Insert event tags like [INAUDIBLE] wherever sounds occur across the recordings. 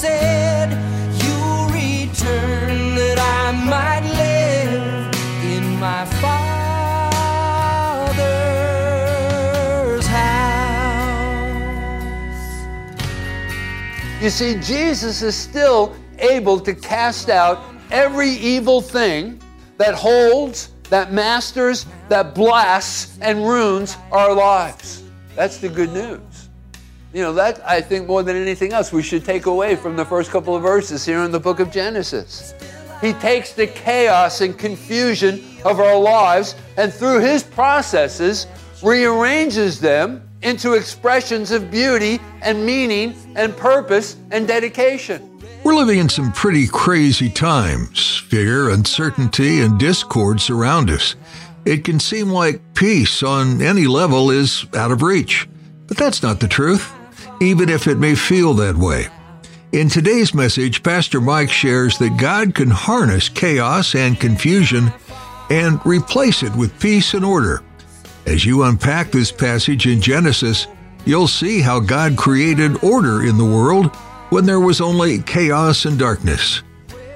Said. Return that I might live in my Father's house. You see, Jesus is still able to cast out every evil thing that holds, that masters, that blasts, and ruins our lives. That's the good news. You know, that I think more than anything else we should take away from the first couple of verses here in the book of Genesis. He takes the chaos and confusion of our lives and through his processes rearranges them into expressions of beauty and meaning and purpose and dedication. We're living in some pretty crazy times. Fear, uncertainty, and discord surround us. It can seem like peace on any level is out of reach. But that's not the truth, even if it may feel that way. In today's message, Pastor Mike shares that God can harness chaos and confusion and replace it with peace and order. As you unpack this passage in Genesis, you'll see how God created order in the world when there was only chaos and darkness.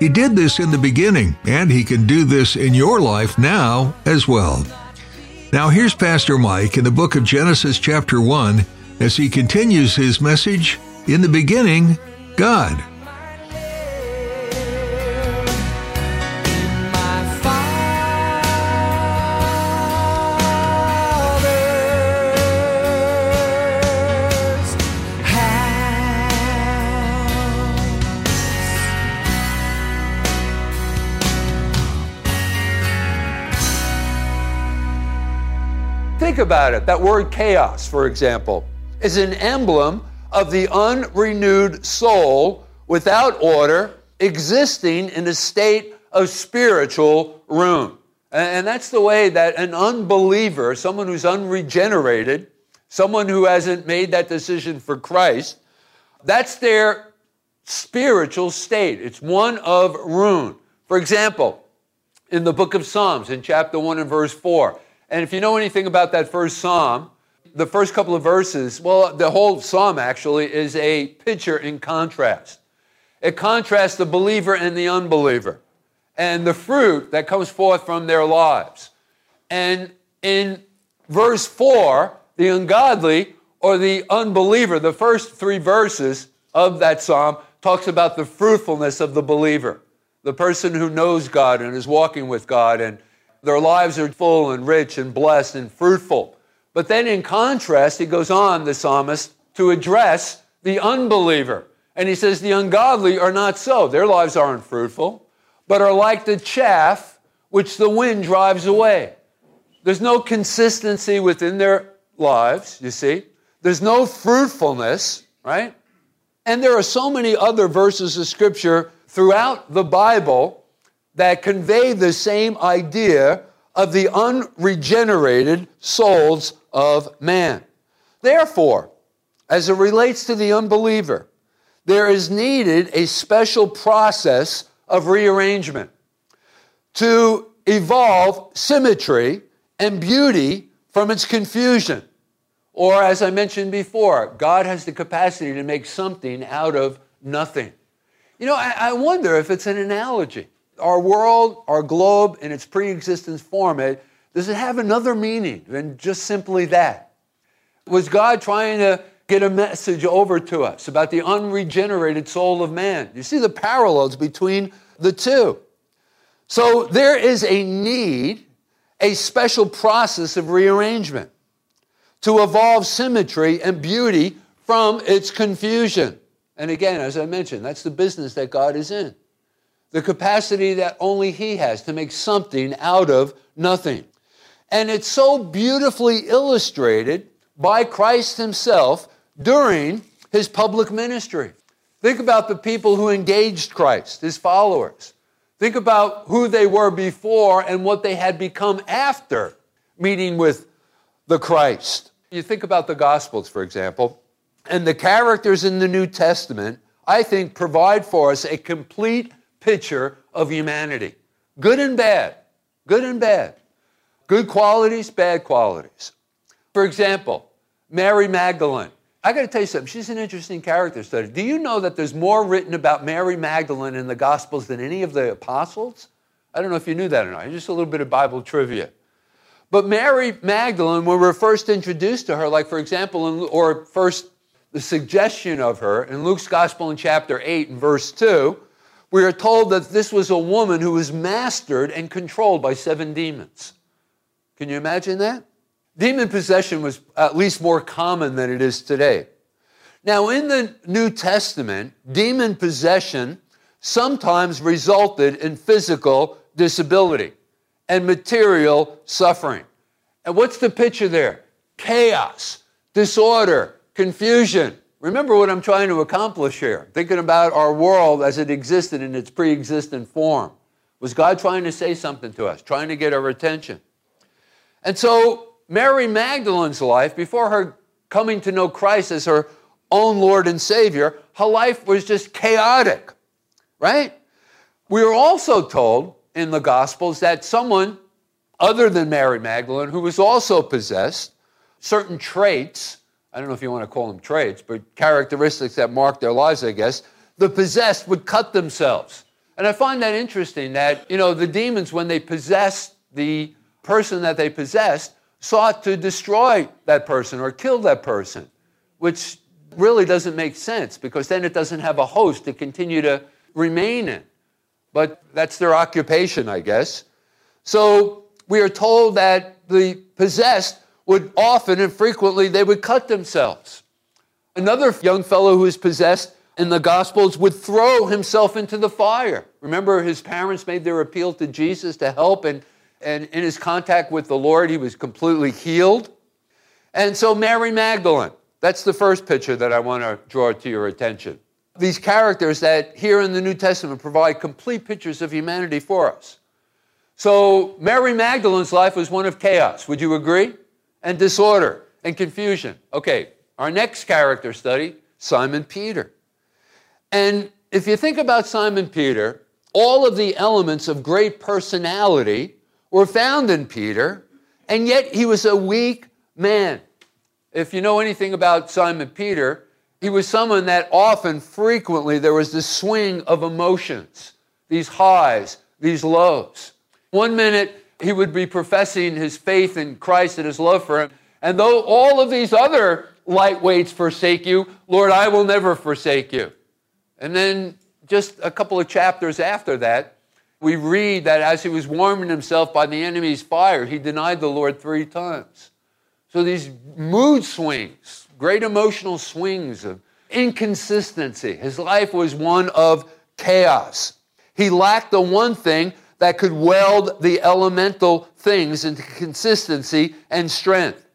He did this in the beginning, and He can do this in your life now as well. Now, here's Pastor Mike in the book of Genesis, chapter 1, as he continues his message In the beginning, God. Think about it. That word chaos, for example, is an emblem of the unrenewed soul without order, existing in a state of spiritual ruin. And that's the way that an unbeliever, someone who's unregenerated, someone who hasn't made that decision for Christ, that's their spiritual state. It's one of ruin. For example, in the book of Psalms, in chapter 1 and verse 4. And if you know anything about that first psalm, the first couple of verses, well, the whole psalm actually is a picture in contrast. It contrasts the believer and the unbeliever and the fruit that comes forth from their lives. And in verse 4, the ungodly or the unbeliever, the first three verses of that psalm talks about the fruitfulness of the believer, the person who knows God and is walking with God, and their lives are full and rich and blessed and fruitful. But then, in contrast, he goes on, the psalmist, to address the unbeliever. And he says, The ungodly are not so. Their lives aren't fruitful, but are like the chaff which the wind drives away. There's no consistency within their lives, you see. There's no fruitfulness, right? And there are so many other verses of scripture throughout the Bible that convey the same idea of the unregenerated souls of man. Therefore, as it relates to the unbeliever, there is needed a special process of rearrangement to evolve symmetry and beauty from its confusion. Or, as I mentioned before, God has the capacity to make something out of nothing. You know, I, I wonder if it's an analogy. Our world, our globe, in its pre existence form, it, does it have another meaning than just simply that? Was God trying to get a message over to us about the unregenerated soul of man? You see the parallels between the two. So there is a need, a special process of rearrangement to evolve symmetry and beauty from its confusion. And again, as I mentioned, that's the business that God is in. The capacity that only He has to make something out of nothing. And it's so beautifully illustrated by Christ Himself during his public ministry. Think about the people who engaged Christ, his followers. Think about who they were before and what they had become after meeting with the Christ. You think about the Gospels, for example, and the characters in the New Testament, I think, provide for us a complete picture of humanity good and bad, good and bad, good qualities, bad qualities. For example, Mary Magdalene. I got to tell you something. She's an interesting character study. Do you know that there's more written about Mary Magdalene in the Gospels than any of the apostles? I don't know if you knew that or not. Just a little bit of Bible trivia. But Mary Magdalene, when we're first introduced to her, like for example, in, or first the suggestion of her in Luke's Gospel in chapter 8 and verse 2, we are told that this was a woman who was mastered and controlled by seven demons. Can you imagine that? Demon possession was at least more common than it is today. Now, in the New Testament, demon possession sometimes resulted in physical disability and material suffering. And what's the picture there? Chaos, disorder, confusion. Remember what I'm trying to accomplish here. Thinking about our world as it existed in its pre existent form. Was God trying to say something to us, trying to get our attention? And so Mary Magdalene's life, before her coming to know Christ as her own Lord and Savior, her life was just chaotic, right? We are also told in the Gospels that someone other than Mary Magdalene, who was also possessed, certain traits, I don't know if you want to call them traits, but characteristics that marked their lives, I guess, the possessed would cut themselves. And I find that interesting that, you know, the demons, when they possessed the person that they possessed, sought to destroy that person or kill that person, which really doesn't make sense because then it doesn't have a host to continue to remain in. But that's their occupation, I guess. So we are told that the possessed would often and frequently they would cut themselves. Another young fellow who was possessed in the Gospels would throw himself into the fire. Remember, his parents made their appeal to Jesus to help, and and in his contact with the Lord, he was completely healed. And so, Mary Magdalene, that's the first picture that I want to draw to your attention. These characters that here in the New Testament provide complete pictures of humanity for us. So, Mary Magdalene's life was one of chaos, would you agree? And disorder and confusion. Okay, our next character study Simon Peter. And if you think about Simon Peter, all of the elements of great personality were found in Peter, and yet he was a weak man. If you know anything about Simon Peter, he was someone that often, frequently, there was this swing of emotions, these highs, these lows. One minute, he would be professing his faith in Christ and his love for him. And though all of these other lightweights forsake you, Lord, I will never forsake you. And then just a couple of chapters after that, we read that as he was warming himself by the enemy's fire, he denied the Lord three times. So these mood swings, great emotional swings of inconsistency. His life was one of chaos. He lacked the one thing that could weld the elemental things into consistency and strength.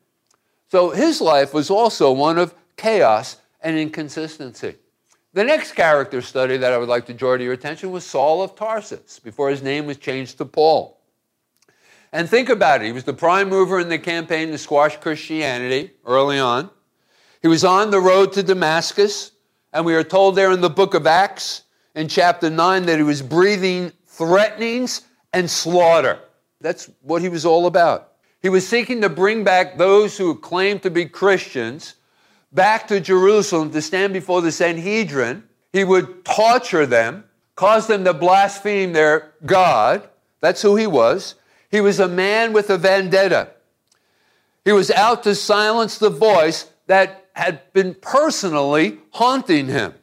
So his life was also one of chaos and inconsistency. The next character study that I would like to draw to your attention was Saul of Tarsus before his name was changed to Paul. And think about it. He was the prime mover in the campaign to squash Christianity early on. He was on the road to Damascus, and we are told there in the book of Acts in chapter 9 that he was breathing threatenings and slaughter. That's what he was all about. He was seeking to bring back those who claimed to be Christians back to Jerusalem to stand before the Sanhedrin. He would torture them, cause them to blaspheme their God. That's who he was. He was a man with a vendetta. He was out to silence the voice that had been personally haunting him.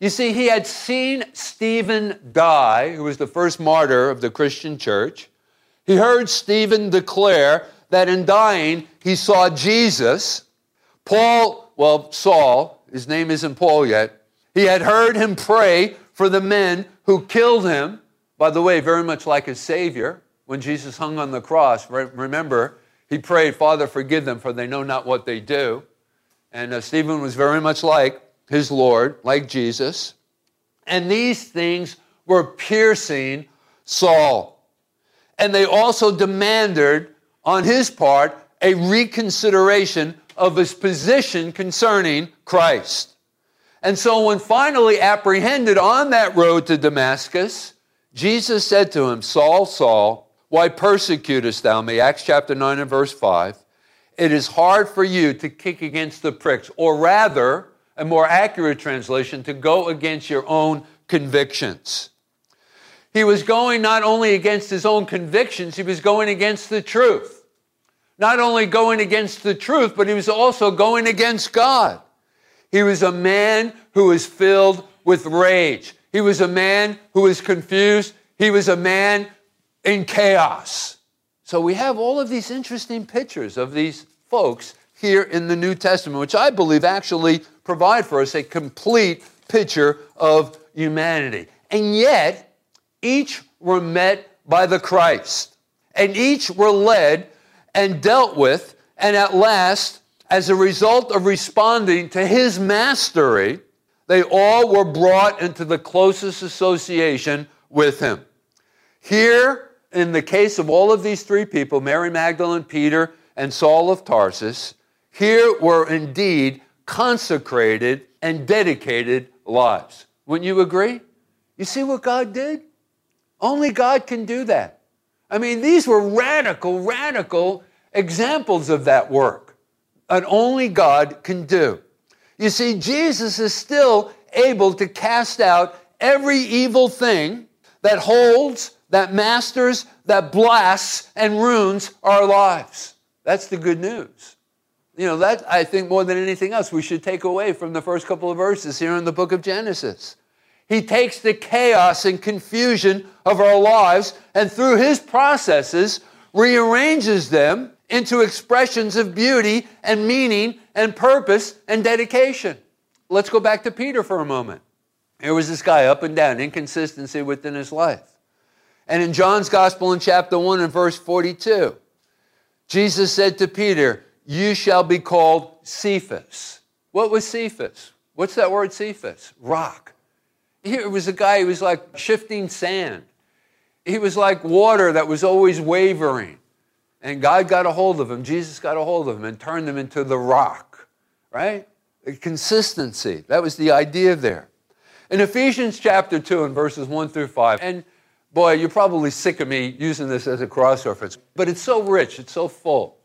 You see, he had seen Stephen die, who was the first martyr of the Christian church. He heard Stephen declare that in dying he saw Jesus. Paul well, Saul, his name isn't Paul yet, he had heard him pray for the men who killed him. By the way, very much like his Savior, when Jesus hung on the cross, remember, he prayed, Father, forgive them, for they know not what they do. And uh, Stephen was very much like his Lord, like Jesus. And these things were piercing Saul. And they also demanded on his part a reconsideration of his position concerning Christ. And so, when finally apprehended on that road to Damascus, Jesus said to him, Saul, Saul, why persecutest thou me? Acts chapter 9 and verse 5. It is hard for you to kick against the pricks, or rather, a more accurate translation, to go against your own convictions. He was going not only against his own convictions, he was going against the truth. Not only going against the truth, but he was also going against God. He was a man who was filled with rage. He was a man who was confused. He was a man in chaos. So we have all of these interesting pictures of these folks here in the New Testament, which I believe actually provide for us a complete picture of humanity. And yet, each were met by the Christ, and each were led and dealt with, and at last, as a result of responding to his mastery, they all were brought into the closest association with him. Here, in the case of all of these three people, Mary Magdalene, Peter, and Saul of Tarsus, here were indeed consecrated and dedicated lives. Wouldn't you agree? You see what God did? Only God can do that. I mean, these were radical, radical examples of that work. And only God can do. You see, Jesus is still able to cast out every evil thing that holds, that masters, that blasts, and ruins our lives. That's the good news. You know, that I think more than anything else we should take away from the first couple of verses here in the book of Genesis. He takes the chaos and confusion of our lives and through his processes rearranges them into expressions of beauty and meaning and purpose and dedication. Let's go back to Peter for a moment. Here was this guy up and down, inconsistency within his life. And in John's Gospel in chapter 1 and verse 42, Jesus said to Peter, You shall be called Cephas. What was Cephas? What's that word Cephas? Rock. Here was a guy who was like shifting sand. He was like water that was always wavering. And God got a hold of him, Jesus got a hold of him and turned him into the rock, right? Consistency. That was the idea there. In Ephesians chapter 2 and verses 1 through 5, and boy, you're probably sick of me using this as a cross reference, but it's so rich, it's so full.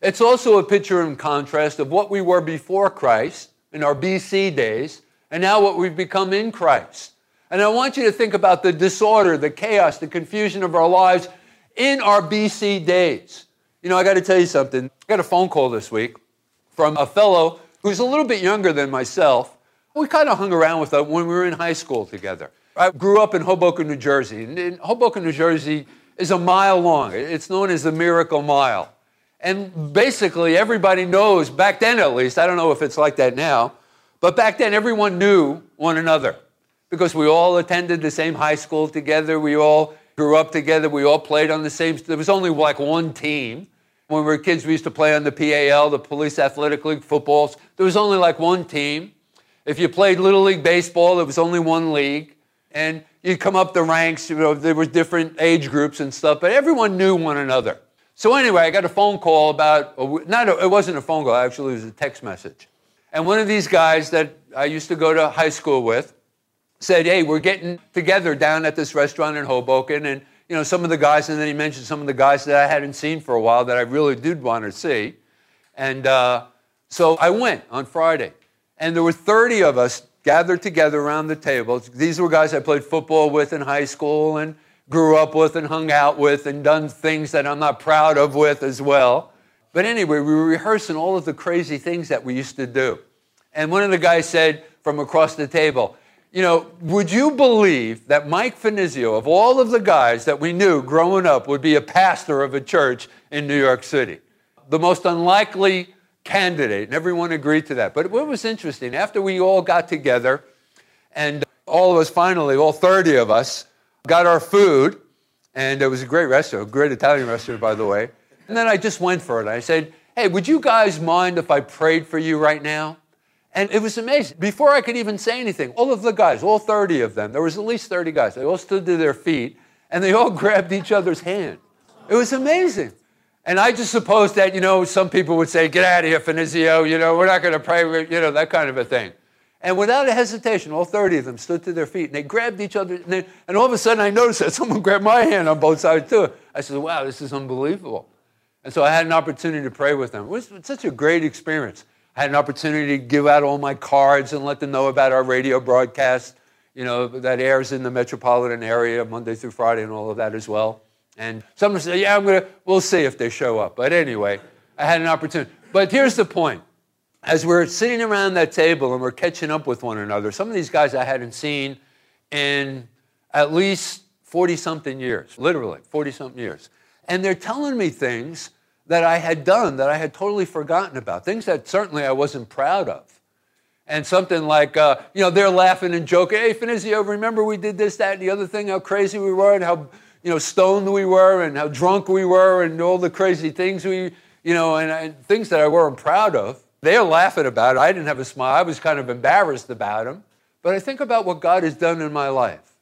It's also a picture and contrast of what we were before Christ in our BC days and now what we've become in Christ. And I want you to think about the disorder, the chaos, the confusion of our lives in our BC days. You know, I got to tell you something. I got a phone call this week from a fellow who's a little bit younger than myself. We kind of hung around with him when we were in high school together. I grew up in Hoboken, New Jersey. And Hoboken, New Jersey is a mile long. It's known as the Miracle Mile. And basically, everybody knows, back then at least, I don't know if it's like that now, but back then everyone knew one another because we all attended the same high school together. We all grew up together. We all played on the same, there was only like one team. When we were kids, we used to play on the PAL, the Police Athletic League footballs. There was only like one team. If you played Little League Baseball, there was only one league. And you'd come up the ranks, you know, there were different age groups and stuff, but everyone knew one another. So anyway, I got a phone call about, not a, it wasn't a phone call, actually, it was a text message. And one of these guys that I used to go to high school with said, Hey, we're getting together down at this restaurant in Hoboken. And, you know, some of the guys, and then he mentioned some of the guys that I hadn't seen for a while that I really did want to see. And uh, so I went on Friday. And there were 30 of us gathered together around the table. These were guys I played football with in high school and grew up with and hung out with and done things that I'm not proud of with as well. But anyway, we were rehearsing all of the crazy things that we used to do. And one of the guys said from across the table, you know, would you believe that Mike Finizio, of all of the guys that we knew growing up, would be a pastor of a church in New York City? The most unlikely candidate, and everyone agreed to that. But what was interesting, after we all got together, and all of us finally, all 30 of us, got our food, and it was a great restaurant, a great Italian restaurant, by the way. And then I just went for it. I said, Hey, would you guys mind if I prayed for you right now? And it was amazing. Before I could even say anything, all of the guys, all 30 of them, there was at least 30 guys, they all stood to their feet and they all [LAUGHS] grabbed each other's hand. It was amazing. And I just supposed that, you know, some people would say, get out of here, Finizio, you know, we're not going to pray, you know, that kind of a thing. And without a hesitation, all 30 of them stood to their feet and they grabbed each other. And, they, and all of a sudden, I noticed that [LAUGHS] someone grabbed my hand on both sides too. I said, wow, this is unbelievable. And so I had an opportunity to pray with them. It was such a great experience. I had an opportunity to give out all my cards and let them know about our radio broadcast, you know, that airs in the metropolitan area Monday through Friday and all of that as well. And someone said, yeah, I'm to, we'll see if they show up. But anyway, I had an opportunity. But here's the point. As we're sitting around that table and we're catching up with one another, some of these guys I hadn't seen in at least 40 something years, literally 40 something years. And they're telling me things that I had done that I had totally forgotten about, things that certainly I wasn't proud of. And something like, uh, you know, they're laughing and joking. Hey, Finizio, remember we did this, that, and the other thing, how crazy we were and how, you know, stoned we were and how drunk we were and all the crazy things we, you know, and, and things that I weren't proud of. They're laughing about it. I didn't have a smile. I was kind of embarrassed about them. But I think about what God has done in my life.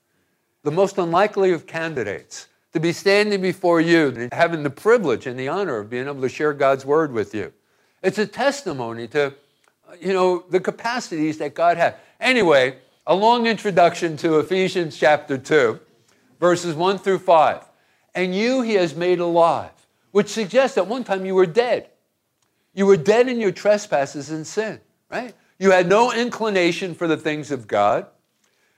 The most unlikely of candidates to be standing before you and having the privilege and the honor of being able to share God's word with you. It's a testimony to, you know, the capacities that God had. Anyway, a long introduction to Ephesians chapter 2, verses 1 through 5. And you he has made alive, which suggests that one time you were dead. You were dead in your trespasses and sin, right? You had no inclination for the things of God.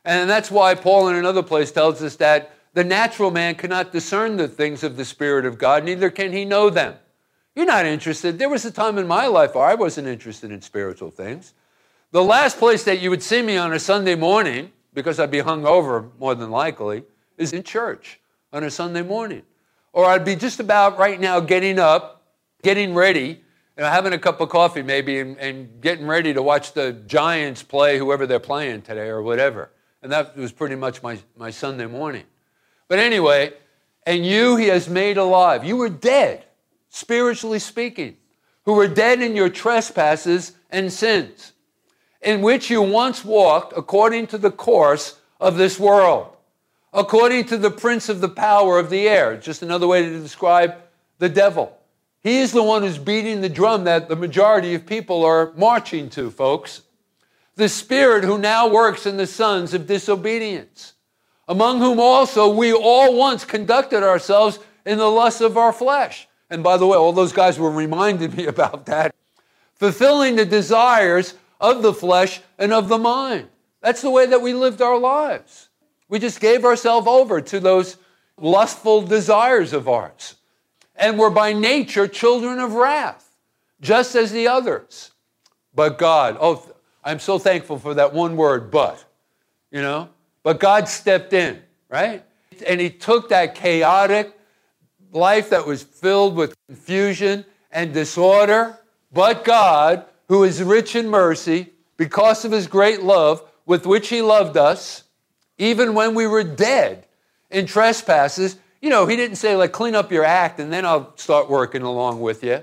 And that's why Paul in another place tells us that the natural man cannot discern the things of the Spirit of God, neither can he know them. You're not interested. There was a time in my life where I wasn't interested in spiritual things. The last place that you would see me on a Sunday morning, because I'd be hung over more than likely, is in church on a Sunday morning. Or I'd be just about right now getting up, getting ready, know, having a cup of coffee maybe, and, and getting ready to watch the Giants play whoever they're playing today or whatever. And that was pretty much my, my Sunday morning. But anyway, and you he has made alive. You were dead, spiritually speaking, who were dead in your trespasses and sins, in which you once walked according to the course of this world, according to the prince of the power of the air. Just another way to describe the devil. He is the one who's beating the drum that the majority of people are marching to, folks. The spirit who now works in the sons of disobedience among whom also we all once conducted ourselves in the lusts of our flesh. And by the way, all those guys were reminding me [LAUGHS] about that. Fulfilling the desires of the flesh and of the mind. That's the way that we lived our lives. We just gave ourselves over to those lustful desires of ours. And we're by nature children of wrath, just as the others. But God, oh, I'm so thankful for that one word, but. You know, but God stepped in, right? And He took that chaotic life that was filled with confusion and disorder, but God, who is rich in mercy, because of His great love with which He loved us, even when we were dead in trespasses, you know, He didn't say, like, clean up your act and then I'll start working along with you.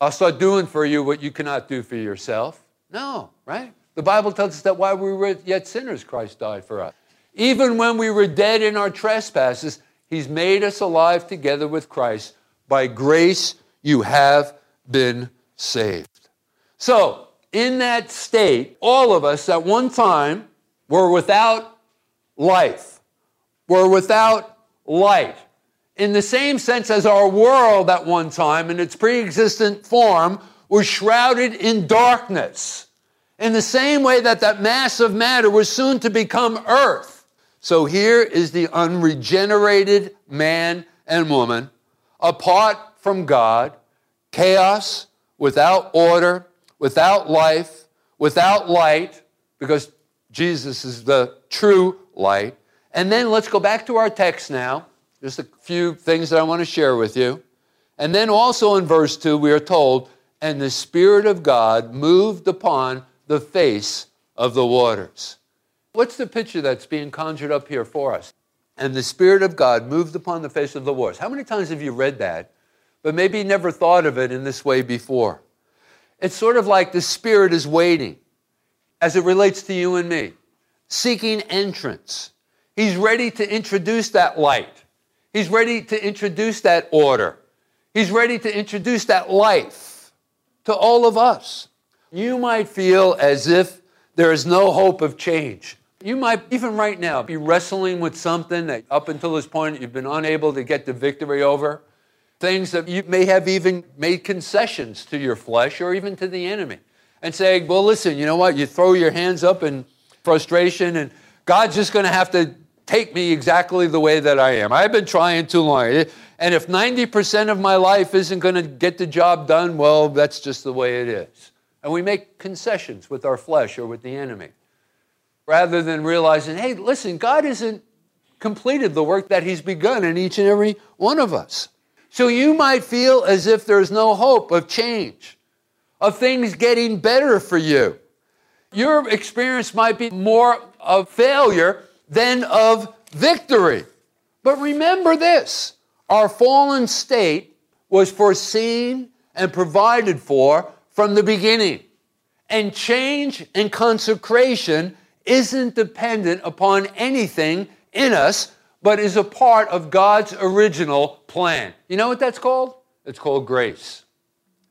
I'll start doing for you what you cannot do for yourself. No, right? The Bible tells us that while we were yet sinners, Christ died for us. Even when we were dead in our trespasses, He's made us alive together with Christ. By grace, you have been saved. So, in that state, all of us at one time were without life, were without light. In the same sense as our world at one time, in its pre existent form, was shrouded in darkness. In the same way that that mass of matter was soon to become earth so here is the unregenerated man and woman apart from God, chaos, without order, without life, without light, because Jesus is the true light. And then let's go back to our text now. Just a few things that I want to share with you. And then also in verse 2, we are told, and the Spirit of God moved upon the face of the waters. What's the picture that's being conjured up here for us? And the Spirit of God moved upon the face of the waters. How many times have you read that but maybe never thought of it in this way before. It's sort of like the Spirit is waiting as it relates to you and me, seeking entrance. He's ready to introduce that light. He's ready to introduce that order. He's ready to introduce that life to all of us. You might feel as if there is no hope of change. You might, even right now, be wrestling with something that up until this point you've been unable to get the victory over. Things that you may have even made concessions to your flesh or even to the enemy. And saying, well, listen, you know what? You throw your hands up in frustration, and God's just going to have to take me exactly the way that I am. I've been trying too long. And if 90% of my life isn't going to get the job done, well, that's just the way it is. And we make concessions with our flesh or with the enemy rather than realizing, hey, listen, God hasn't completed the work that He's begun in each and every one of us. So you might feel as if there's no hope of change, of things getting better for you. Your experience might be more of failure than of victory. But remember this our fallen state was foreseen and provided for from the beginning. And change and consecration isn't dependent upon anything in us, but is a part of God's original plan. You know what that's called? It's called grace.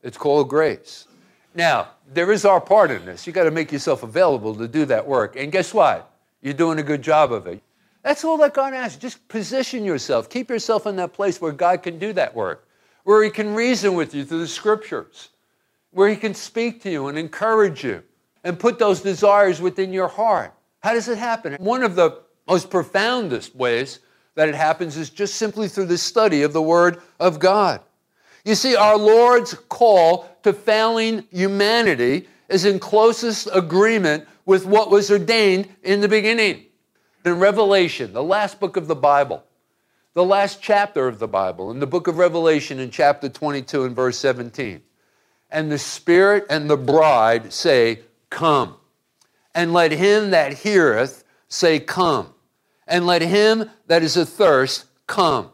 It's called grace. Now, there is our part in this. You got to make yourself available to do that work. And guess what? You're doing a good job of it. That's all that God asks. Just position yourself. Keep yourself in that place where God can do that work, where He can reason with you through the scriptures, where He can speak to you and encourage you and put those desires within your heart. How does it happen? One of the most profoundest ways that it happens is just simply through the study of the Word of God. You see, our Lord's call to failing humanity is in closest agreement with what was ordained in the beginning. In Revelation, the last book of the Bible, the last chapter of the Bible, in the book of Revelation, in chapter 22 and verse 17, and the Spirit and the bride say, Come. And let him that heareth say, Come. And let him that is athirst come.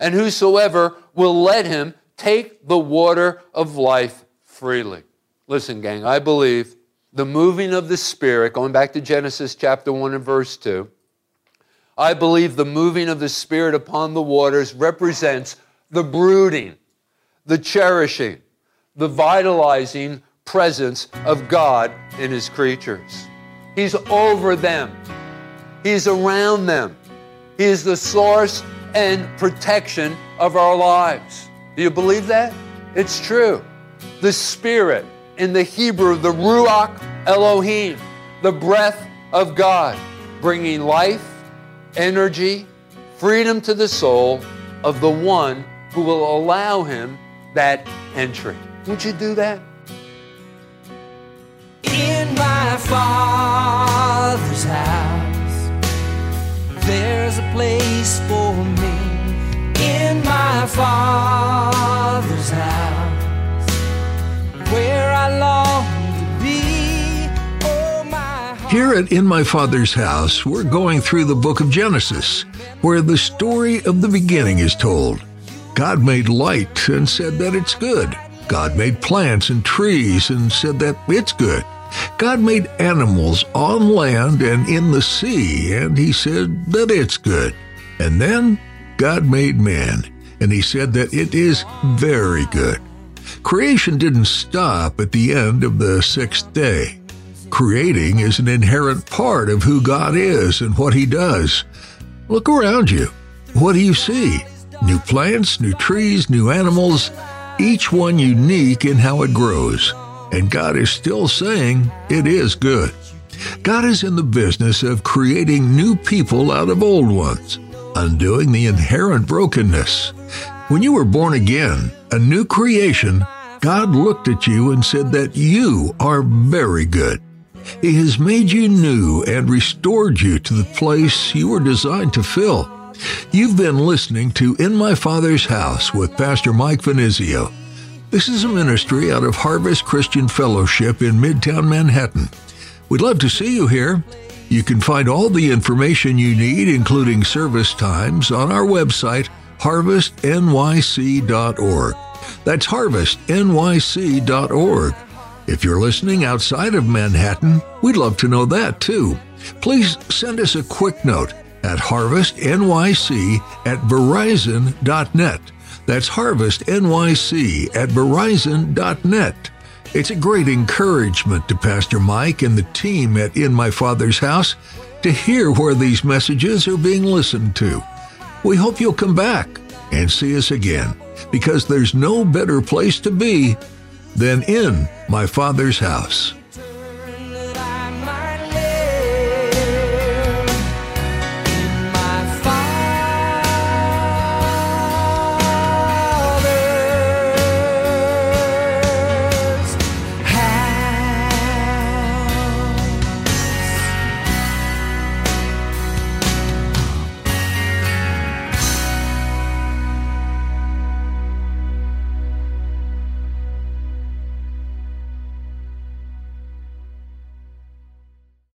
And whosoever will let him take the water of life freely. Listen, gang, I believe the moving of the Spirit, going back to Genesis chapter 1 and verse 2, I believe the moving of the Spirit upon the waters represents the brooding, the cherishing, the vitalizing presence of God in His creatures. He's over them, He's around them. He is the source and protection of our lives. Do you believe that? It's true. The Spirit, in the Hebrew, the Ruach Elohim, the breath of God, bringing life, energy, freedom to the soul of the one who will allow him that entry. Would you do that? Father's house, there's a place for me. In my father's house, where I long to be. Oh. Here at In My Father's House, we're going through the book of Genesis, where the story of the beginning is told. God made light and said that it's good. God made plants and trees and said that it's good. God made animals on land and in the sea, and he said that it's good. And then God made man, and he said that it is very good. Creation didn't stop at the end of the sixth day. Creating is an inherent part of who God is and what he does. Look around you. What do you see? New plants, new trees, new animals, each one unique in how it grows. And God is still saying it is good. God is in the business of creating new people out of old ones, undoing the inherent brokenness. When you were born again, a new creation, God looked at you and said that you are very good. He has made you new and restored you to the place you were designed to fill. You've been listening to In My Father's House with Pastor Mike Finizio. This is a ministry out of Harvest Christian Fellowship in Midtown Manhattan. We'd love to see you here. You can find all the information you need, including service times, on our website, harvestnyc.org. That's harvestnyc.org. If you're listening outside of Manhattan, we'd love to know that too. Please send us a quick note at harvestnyc at verizon.net. That's harvestnyc at verizon.net. It's a great encouragement to Pastor Mike and the team at In My Father's House to hear where these messages are being listened to. We hope you'll come back and see us again because there's no better place to be than in my Father's house.